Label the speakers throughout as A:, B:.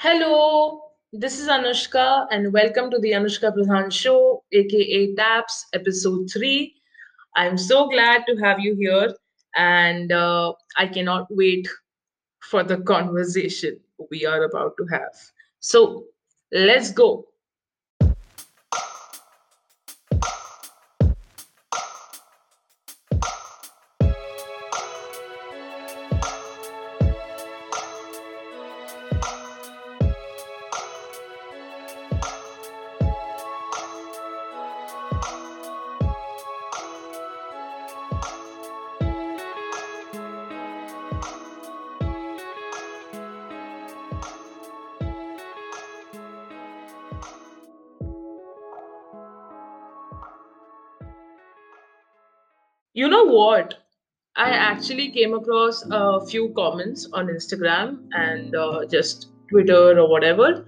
A: Hello, this is Anushka, and welcome to the Anushka Pradhan Show, aka TAPS, episode 3. I'm so glad to have you here, and uh, I cannot wait for the conversation we are about to have. So, let's go. You know what? I actually came across a few comments on Instagram and uh, just Twitter or whatever.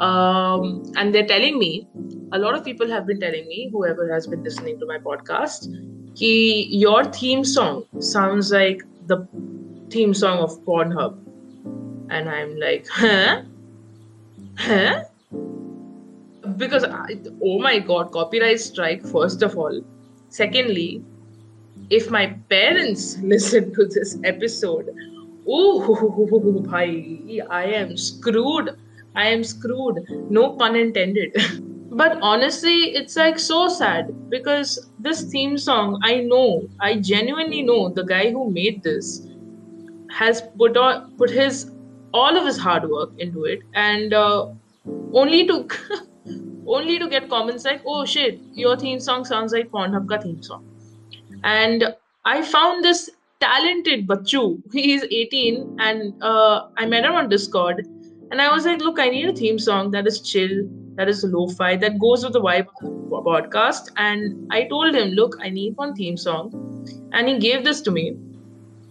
A: Um, and they're telling me, a lot of people have been telling me, whoever has been listening to my podcast, ki your theme song sounds like the theme song of Pornhub. And I'm like, huh? Huh? Because, I, oh my god, copyright strike, first of all. Secondly, if my parents listen to this episode, oh, bhai, I am screwed. I am screwed. No pun intended. but honestly, it's like so sad because this theme song, I know, I genuinely know the guy who made this has put on put his all of his hard work into it, and uh, only to only to get comments like, "Oh shit, your theme song sounds like Pornhub ka theme song." And I found this talented Bachu. He is 18, and uh, I met him on Discord. And I was like, look, I need a theme song that is chill, that is lo-fi, that goes with the vibe of the podcast. And I told him, look, I need one theme song. And he gave this to me.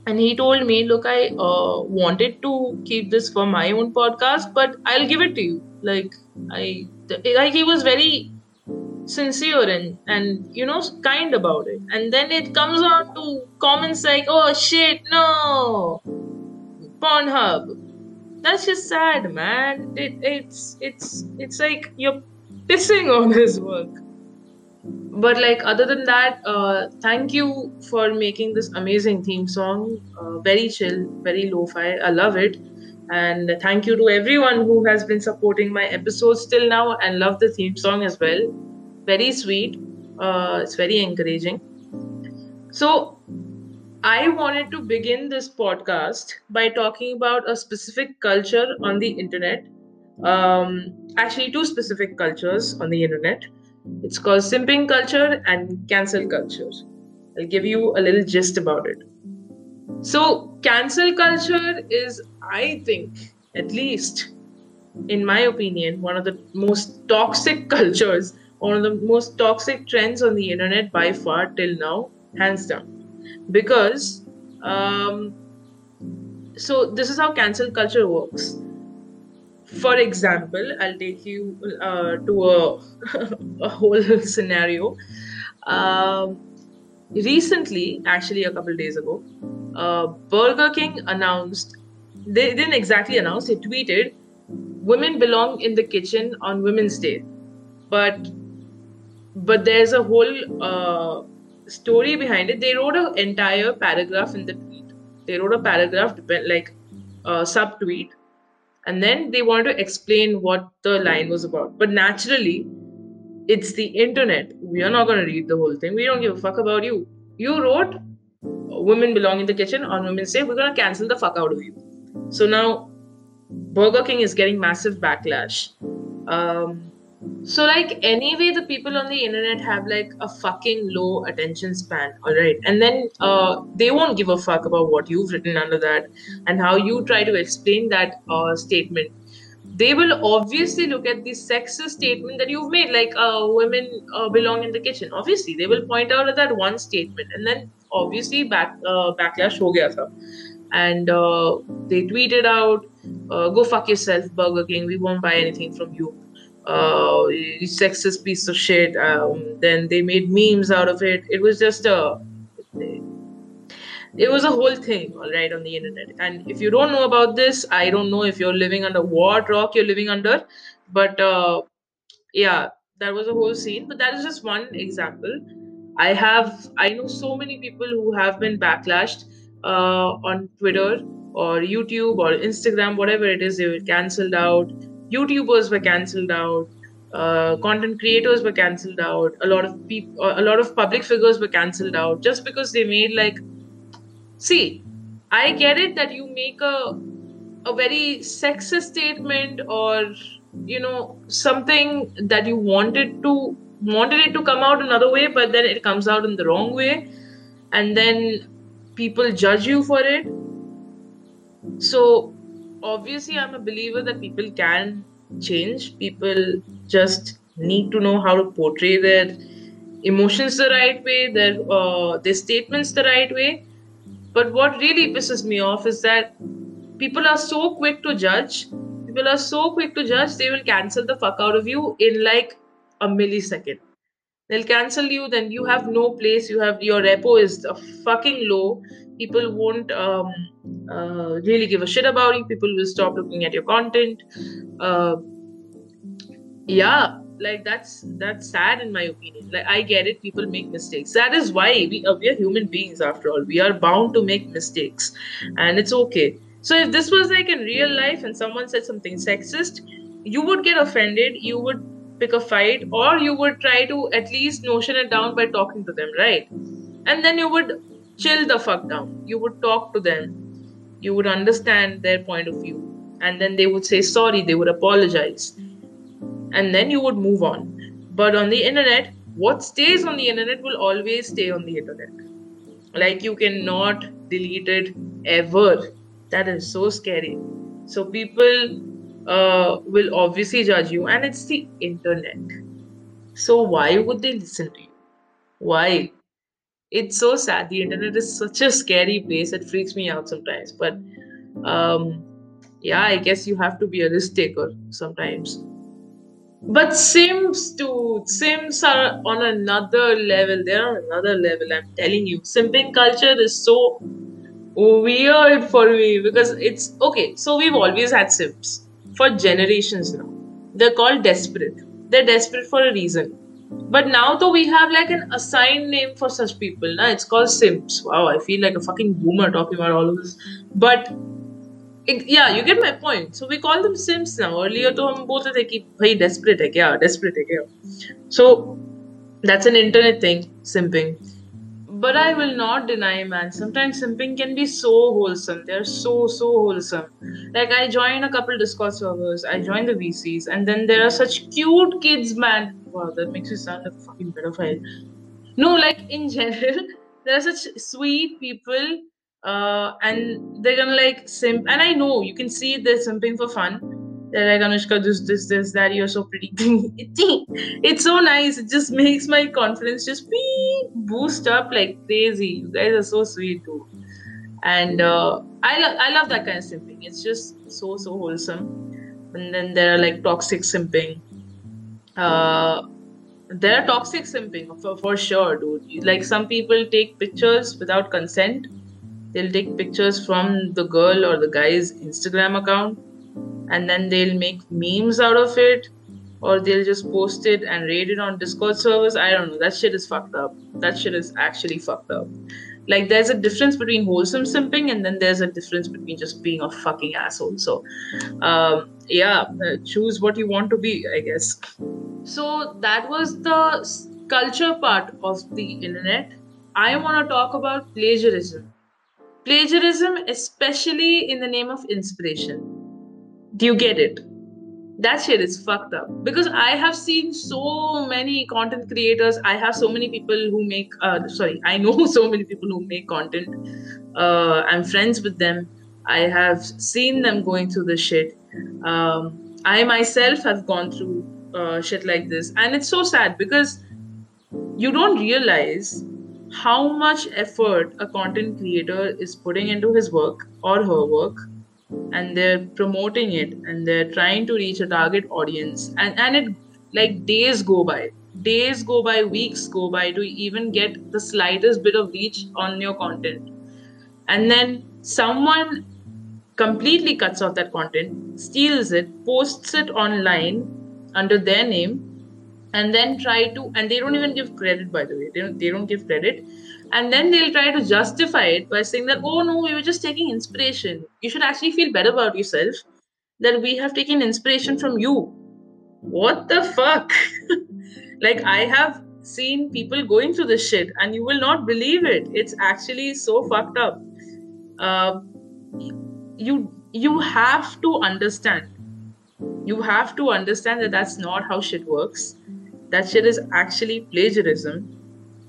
A: And he told me, look, I uh, wanted to keep this for my own podcast, but I'll give it to you. Like I, like he was very sincere and and you know kind about it. And then it comes out to comments like oh shit no pornhub. That's just sad man. It, it's it's it's like you're pissing on his work. But like other than that uh, thank you for making this amazing theme song. Uh, very chill very lo-fi. I love it. And thank you to everyone who has been supporting my episodes till now and love the theme song as well very sweet. Uh, it's very encouraging. So, I wanted to begin this podcast by talking about a specific culture on the internet. Um, actually, two specific cultures on the internet. It's called simping culture and cancel culture. I'll give you a little gist about it. So, cancel culture is, I think, at least in my opinion, one of the most toxic cultures one of the most toxic trends on the internet by far till now, hands down. Because, um, so this is how cancel culture works. For example, I'll take you uh, to a, a whole scenario. Um, recently, actually, a couple days ago, uh, Burger King announced, they didn't exactly announce, they tweeted, Women belong in the kitchen on Women's Day. But but there's a whole uh, story behind it. They wrote an entire paragraph in the tweet. They wrote a paragraph, like a sub tweet, and then they wanted to explain what the line was about. But naturally, it's the internet. We are not going to read the whole thing. We don't give a fuck about you. You wrote women belong in the kitchen on Women's Day. We're going to cancel the fuck out of you. So now Burger King is getting massive backlash. Um, so, like, anyway, the people on the internet have like a fucking low attention span, all right? And then uh, they won't give a fuck about what you've written under that and how you try to explain that uh, statement. They will obviously look at the sexist statement that you've made, like uh, women uh, belong in the kitchen. Obviously, they will point out at that one statement, and then obviously back uh, backlash ho gaya tha. And uh, they tweeted out, "Go fuck yourself, Burger King. We won't buy anything from you." Uh, sexist piece of shit. Um, then they made memes out of it. It was just a. it was a whole thing all right on the internet and if you don't know about this i don't know if you're living under what rock you're living under but uh, yeah that was a whole scene but that is just one example i have i know so many people who have been backlashed uh, on twitter or youtube or instagram whatever it is they were cancelled out youtubers were cancelled out uh, content creators were cancelled out a lot of people a lot of public figures were cancelled out just because they made like see i get it that you make a a very sexist statement or you know something that you wanted to wanted it to come out another way but then it comes out in the wrong way and then people judge you for it. So obviously i'm a believer that people can change. People just need to know how to portray their emotions the right way their uh, their statements the right way. But what really pisses me off is that people are so quick to judge. People are so quick to judge they will cancel the fuck out of you in like a millisecond they'll cancel you then you have no place you have your repo is fucking low. People won't um, uh, really give a shit about you. People will stop looking at your content. Uh, yeah like that's that's sad in my opinion. Like i get it people make mistakes. That is why we, uh, we are human beings after all. We are bound to make mistakes and it's okay. So if this was like in real life and someone said something sexist you would get offended you would pick a fight or you would try to at least notion it down by talking to them right and then you would chill the fuck down you would talk to them you would understand their point of view and then they would say sorry they would apologize and then you would move on. But on the internet, what stays on the internet will always stay on the internet. Like you cannot delete it ever. That is so scary. So people uh, will obviously judge you, and it's the internet. So why would they listen to you? Why? It's so sad. The internet is such a scary place. It freaks me out sometimes. But um, yeah, I guess you have to be a risk taker sometimes but simps too simps are on another level they're on another level i'm telling you simping culture is so weird for me because it's okay so we've always had simps for generations now. They're called desperate. They're desperate for a reason. But now though we have like an assigned name for such people now it's called simps. Wow i feel like a fucking boomer talking about all of this. But yeah you get my point. So we call them simps now. Earlier to hum bolte the ki bhai desperate hai kya desperate hai kya so that's an internet thing simping but I will not deny, man. Sometimes simping can be so wholesome. They're so so wholesome. Like I join a couple Discord servers. I join the VCs, and then there are such cute kids, man. Wow, that makes you sound like a fucking pedophile. No, like in general, there are such sweet people uh, and they're gonna like simp. And I know you can see they're simping for fun. They're like Anushka, this, this, this, that. You're so pretty. it's so nice. It just makes my confidence just be boost up like crazy. You guys are so sweet too. And uh, I love I love that kind of simping. It's just so so wholesome. And then there are like toxic simping. Uh, there are toxic simping for, for sure, dude. Like some people take pictures without consent they'll take pictures from the girl or the guy's Instagram account and then they'll make memes out of it or they'll just post it and raid it on Discord servers. I don't know. That shit is fucked up. That shit is actually fucked up. Like, there's a difference between wholesome simping and then there's a difference between just being a fucking asshole. So, um, yeah, uh, choose what you want to be, I guess. So, that was the culture part of the internet. I want to talk about plagiarism plagiarism, especially in the name of inspiration. Do you get it? That shit is fucked up because I have seen so many content creators. I have so many people who make, uh, sorry, I know so many people who make content. Uh, I'm friends with them. I have seen them going through this shit. Um, I myself have gone through uh, shit like this, and it's so sad because you don't realize how much effort a content creator is putting into his work or her work and they're promoting it and they're trying to reach a target audience. And and it like days go by. Days go by weeks go by to even get the slightest bit of reach on your content. And then someone completely cuts off that content, steals it, posts it online under their name, and then try to and they don't even give credit by the way. They don't, they don't give credit and then they'll try to justify it by saying that oh no we were just taking inspiration. You should actually feel better about yourself that we have taken inspiration from you. What the fuck? Like i have seen people going through this shit and you will not believe it. It's actually so fucked up. Uh, you you have to understand. You have to understand that that's not how shit works. That shit is actually plagiarism.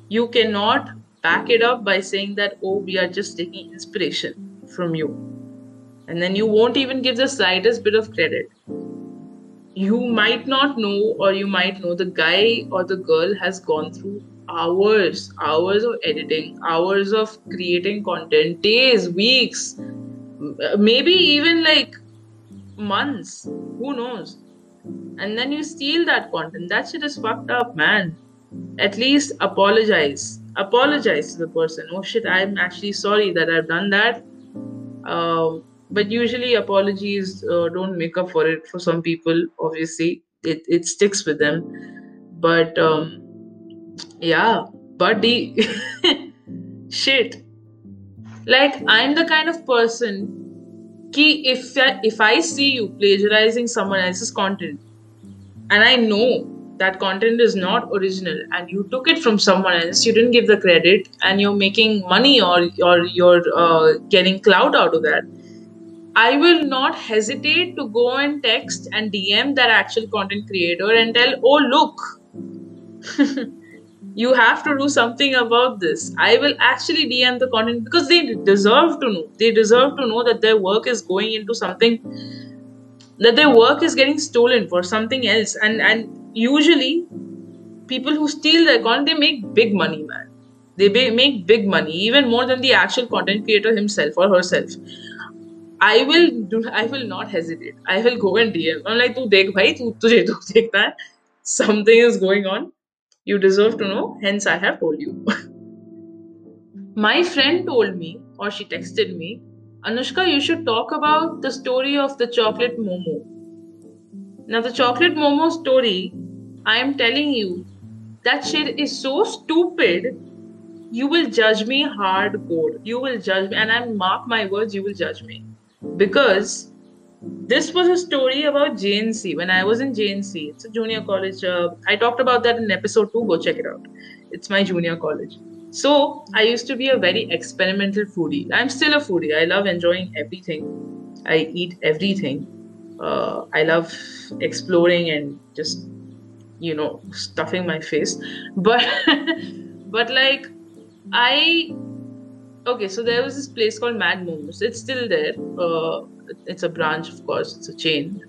A: You cannot back it up by saying that oh we are just taking inspiration from you. And then you won't even give the slightest bit of credit. You might not know or you might know the guy or the girl has gone through hours hours of editing hours of creating content days weeks maybe even like months. Who knows? And then you steal that content. That shit is fucked up man. At least apologize apologize to the person. Oh shit i'm actually sorry that i've done that. Uh, but usually apologies uh, don't make up for it for some people obviously. It, it sticks with them. But um yeah buddy shit. Like i'm the kind of person ki if if i see you plagiarizing someone else's content and i know that content is not original and you took it from someone else you didn't give the credit and you're making money or or you're uh, getting clout out of that i will not hesitate to go and text and dm that actual content creator and tell oh look you have to do something about this. I will actually dm the content because they deserve to know. They deserve to know that their work is going into something that their work is getting stolen for something else. And and usually people who steal the content they make big money man they make big money even more than the actual content creator himself or herself I will do, I will not hesitate. I will go and DM. I'm like, tu dekh bhai, tu tu dekhna hai. Something is going on. You deserve to know. Hence, I have told you. My friend told me, or she texted me, Anushka, you should talk about the story of the chocolate momo. Now, the chocolate momo story, I am telling you, that shit is so stupid. You will judge me hardcore. You will judge me, and I mark my words, you will judge me. Because this was a story about JNC when I was in JNC. It's a junior college. Uh, I talked about that in episode two. Go check it out. It's my junior college. So I used to be a very experimental foodie. I'm still a foodie. I love enjoying everything. I eat everything uh, I love exploring and just you know stuffing my face. But but like I okay so there was this place called Mad Momos it's still there. Uh, it's a branch of course. It's a chain.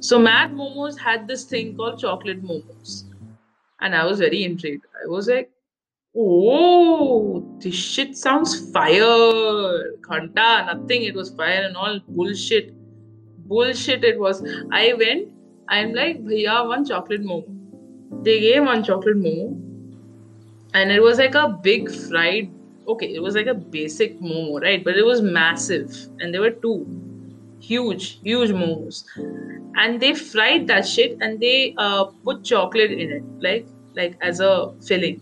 A: So Mad Momos had this thing called chocolate momos. And I was very intrigued. I was like oh this shit sounds fire. Khanta, nothing. It was fire and all bullshit bullshit it was. I went, I'm like, Bhaiya, one chocolate momo. They gave one chocolate momo. And it was like a big fried, okay, it was like a basic momo, right? But it was massive. And there were two huge, huge momos. And they fried that shit and they uh, put chocolate in it, like like as a filling.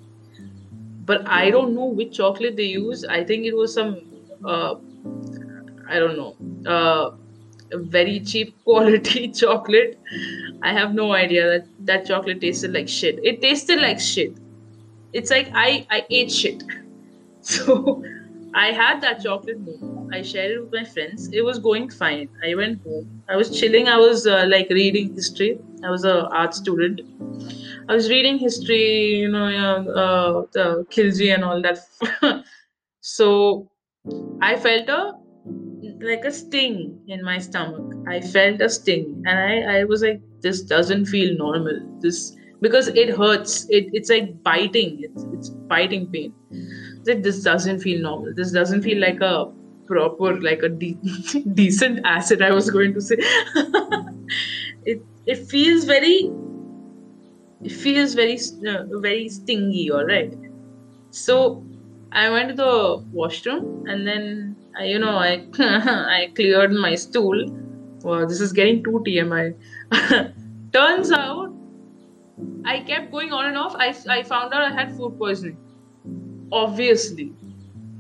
A: But I don't know which chocolate they use. I think it was some uh, I don't know. Uh, very cheap quality chocolate. I have no idea that that chocolate tasted like shit. It tasted like shit. It's like I I ate shit. So I had that chocolate. I shared it with my friends. It was going fine. I went home. I was chilling. I was uh, like reading history. I was a art student. I was reading history, you know, uh, the Khilji and all that. so I felt a like a sting in my stomach. I felt a sting, and I, I was like, this doesn't feel normal. This because it hurts. It, it's like biting. It's, it's biting pain. Like this doesn't feel normal. This doesn't feel like a proper, like a de- decent acid. I was going to say. it it feels very. It feels very uh, very stingy. All right. So I went to the washroom and then I, you know I I cleared my stool. Wow, this is getting too TMI. Turns out I kept going on and off. I, I found out I had food poisoning. Obviously,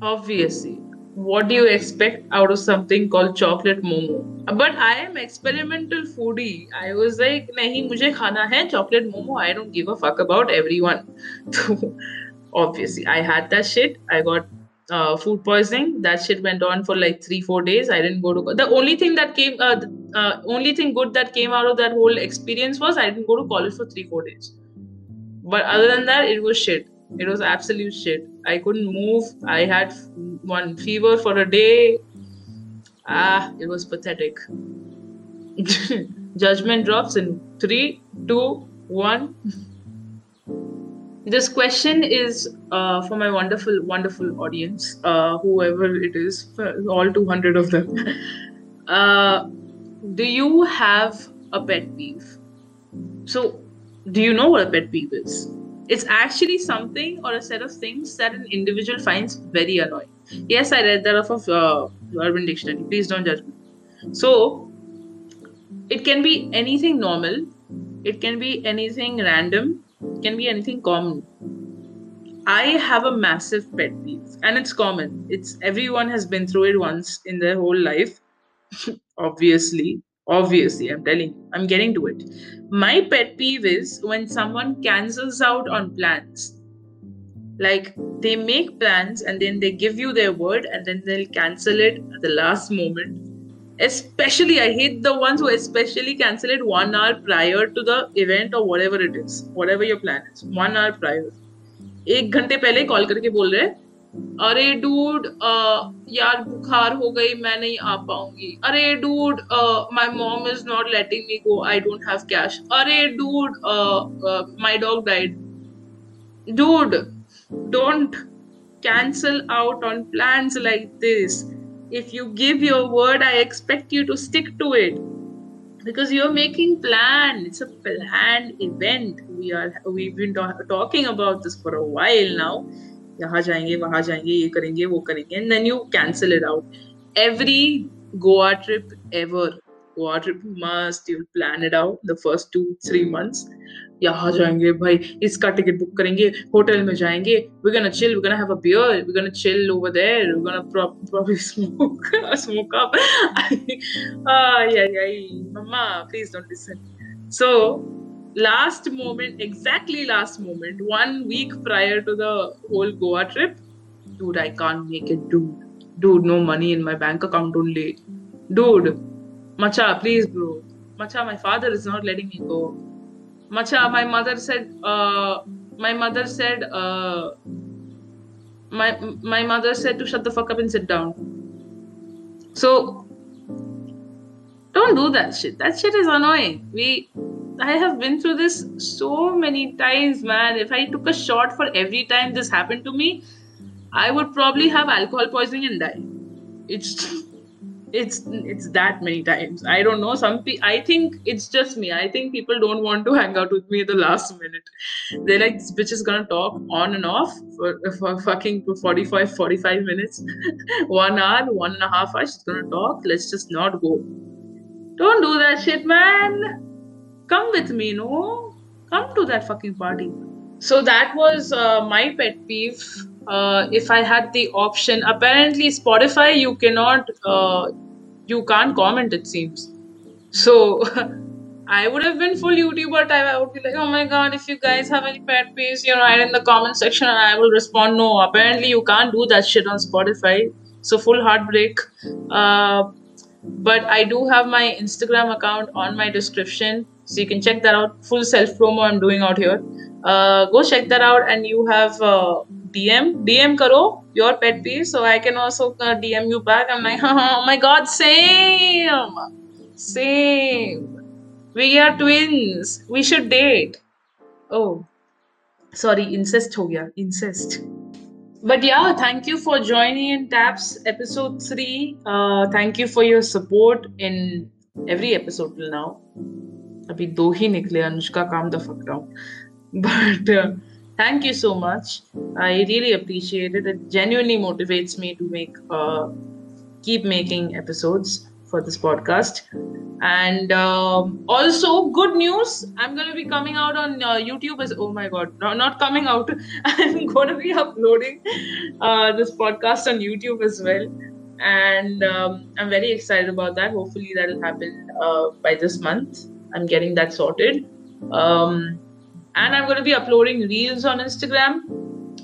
A: obviously. What do you expect out of something called chocolate momo? But I am experimental foodie. I was like, nahi, mujhe khana hai chocolate momo. I don't give a fuck about everyone. obviously i had that shit i got uh, food poisoning. That shit went on for like three four days. I didn't go to the only thing that came uh, uh, only thing good that came out of that whole experience was i didn't go to college for three four days. But other than that it was shit. It was absolute shit. I couldn't move. I had one fever for a day. Ah it was pathetic. Judgment drops in three two one this question is uh, for my wonderful, wonderful audience, uh, whoever it is, all 200 of them. Uh, do you have a pet peeve? So, do you know what a pet peeve is? It's actually something or a set of things that an individual finds very annoying. Yes, I read that off of uh, Urban Dictionary. Please don't judge me. So, it can be anything normal, it can be anything random, can be anything common. I have a massive pet peeve, and it's common. It's everyone has been through it once in their whole life. obviously, obviously, I'm telling you, I'm getting to it. My pet peeve is when someone cancels out on plans. Like they make plans and then they give you their word and then they'll cancel it at the last moment especially i hate the ones who especially cancel it one hour prior to the event or whatever it is whatever your plan is one hour prior एक घंटे पहले call करके बोल रहे अरे dude यार बुखार हो गई मैं नहीं आ पाऊँगी अरे dude my mom is not letting me go I don't have cash अरे dude my dog died dude don't cancel out on plans like this if you give your word i expect you to stick to it because you're making plan it's a planned event we are we've been talking about this for a while now यहाँ जाएंगे वहां जाएंगे ये करेंगे वो करेंगे and then you cancel it out every goa trip ever Quarter must you plan it out the first two three months यहाँ जाएँगे भाई इसका टिकट बुक करेंगे होटल में जाएँगे we gonna chill we gonna have a beer we gonna chill over there we gonna probably smoke smoke up I I I mama please don't listen so last moment exactly last moment one week prior to the whole Goa trip dude I can't make it dude dude no money in my bank account only dude macha please bro macha my father is not letting me go Macha, my mother said, uh, my mother said, uh, my my mother said to shut the fuck up and sit down. So don't do that shit. That shit is annoying. We I have been through this so many times, man. If I took a shot for every time this happened to me, I would probably have alcohol poisoning and die. It's it's it's that many times. I don't know. Some pe- i think it's just me. I think people don't want to hang out with me at the last minute. They're like this bitch is gonna talk on and off for, for fucking 45 45 minutes one hour one and a half hours. She's gonna talk. Let's just not go. Don't do that shit man. Come with me no? Come to that fucking party. So that was uh, my pet peeve uh, if I had the option. Apparently, Spotify, you cannot, uh, you can't comment. It seems. So, I would have been full YouTuber type. I would be like, oh my god, if you guys have any pet peeves, you know, write in the comment section, and I will respond. No, apparently, you can't do that shit on Spotify. So full heartbreak. Uh, but I do have my Instagram account on my description, so you can check that out. Full self promo I'm doing out here. Uh, go check that out, and you have uh, DM DM karo your pet peeve, so I can also uh, DM you back. I'm like, oh my god, same, same. We are twins. We should date. Oh, sorry, incest ho gaya. Incest. But yeah, thank you for joining in Taps episode three. Uh, thank you for your support in every episode till now. अभी दो ही निकले अनुष्का काम the fuck down but Thank you so much. I really appreciate it. It genuinely motivates me to make uh, keep making episodes for this podcast. And um, also, good news I'm going to be coming out on uh, YouTube as oh my god, no, not coming out. I'm going to be uploading uh, this podcast on YouTube as well. And um, I'm very excited about that. Hopefully, that'll happen uh, by this month. I'm getting that sorted. Um, and I'm going to be uploading reels on Instagram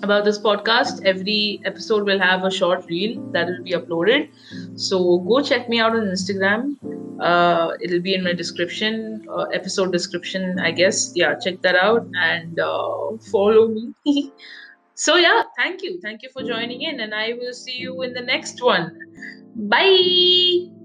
A: about this podcast. Every episode will have a short reel that will be uploaded. So go check me out on Instagram. Uh, it'll be in my description, uh, episode description, I guess. Yeah, check that out and uh, follow me. so, yeah, thank you. Thank you for joining in, and I will see you in the next one. Bye.